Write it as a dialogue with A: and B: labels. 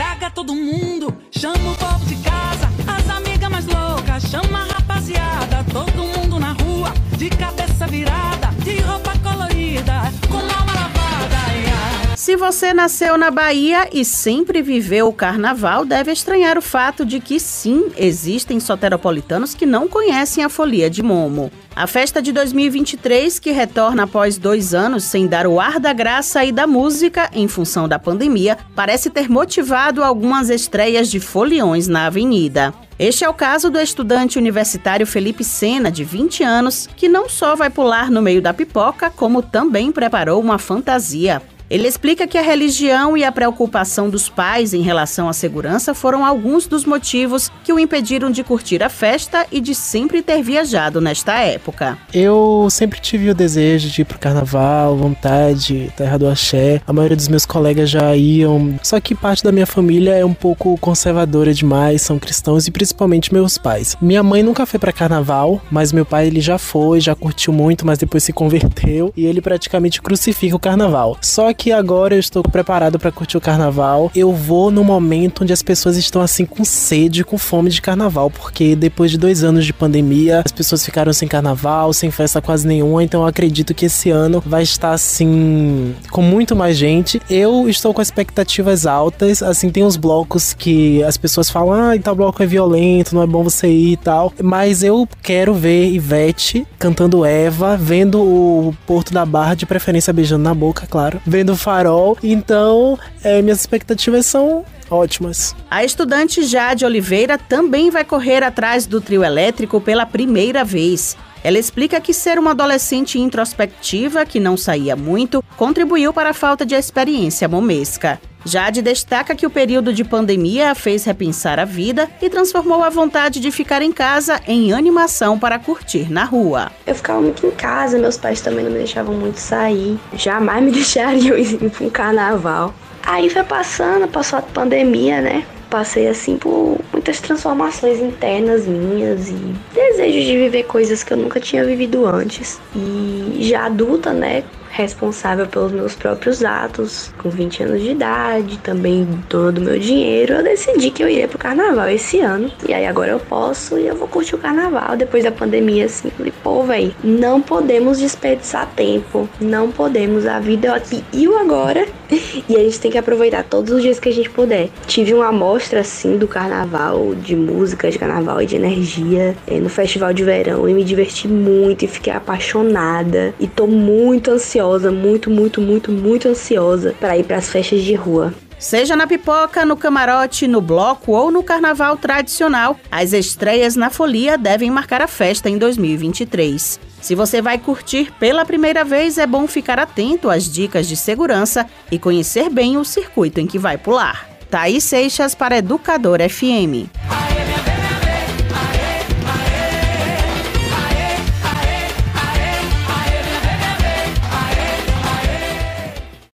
A: Traga todo mundo, chama o
B: Se você nasceu na Bahia e sempre viveu o carnaval, deve estranhar o fato de que sim, existem soteropolitanos que não conhecem a folia de Momo. A festa de 2023, que retorna após dois anos sem dar o ar da graça e da música em função da pandemia, parece ter motivado algumas estreias de foliões na avenida. Este é o caso do estudante universitário Felipe Sena, de 20 anos, que não só vai pular no meio da pipoca, como também preparou uma fantasia. Ele explica que a religião e a preocupação dos pais em relação à segurança foram alguns dos motivos que o impediram de curtir a festa e de sempre ter viajado nesta época.
C: Eu sempre tive o desejo de ir pro carnaval, vontade, terra do axé. A maioria dos meus colegas já iam, só que parte da minha família é um pouco conservadora demais, são cristãos e principalmente meus pais. Minha mãe nunca foi para carnaval, mas meu pai ele já foi, já curtiu muito, mas depois se converteu e ele praticamente crucifica o carnaval. Só que agora eu estou preparado para curtir o carnaval. Eu vou no momento onde as pessoas estão assim com sede, com fome de carnaval, porque depois de dois anos de pandemia, as pessoas ficaram sem carnaval, sem festa quase nenhuma. Então eu acredito que esse ano vai estar assim com muito mais gente. Eu estou com expectativas altas. Assim, tem uns blocos que as pessoas falam: ah, tal bloco é violento, não é bom você ir e tal. Mas eu quero ver Ivete cantando Eva, vendo o Porto da Barra, de preferência beijando na boca, claro. Vendo do farol. Então, é, minhas expectativas são ótimas.
B: A estudante Jade Oliveira também vai correr atrás do trio elétrico pela primeira vez. Ela explica que ser uma adolescente introspectiva, que não saía muito, contribuiu para a falta de experiência momesca. Jade destaca que o período de pandemia a fez repensar a vida e transformou a vontade de ficar em casa em animação para curtir na rua.
D: Eu ficava muito em casa, meus pais também não me deixavam muito sair, jamais me deixariam ir para um carnaval. Aí foi passando, passou a pandemia, né? passei assim por muitas transformações internas minhas e desejo de viver coisas que eu nunca tinha vivido antes. E já adulta, né, responsável pelos meus próprios atos, com 20 anos de idade, também dona do meu dinheiro, eu decidi que eu iria pro carnaval esse ano. E aí agora eu posso e eu vou curtir o carnaval depois da pandemia, assim. Falei, pô, véi, não podemos desperdiçar tempo, não podemos. A vida é aqui e o agora. E a gente tem que aproveitar todos os dias que a gente puder. Tive uma amostra, assim, do carnaval, de música de carnaval e de energia é, no festival de verão e me diverti muito e fiquei apaixonada. E tô muito ansiosa ansiosa, muito, muito, muito, muito ansiosa para ir para as festas de rua.
B: Seja na pipoca, no camarote, no bloco ou no carnaval tradicional, as estreias na Folia devem marcar a festa em 2023. Se você vai curtir pela primeira vez, é bom ficar atento às dicas de segurança e conhecer bem o circuito em que vai pular. Thaís Seixas para Educador FM.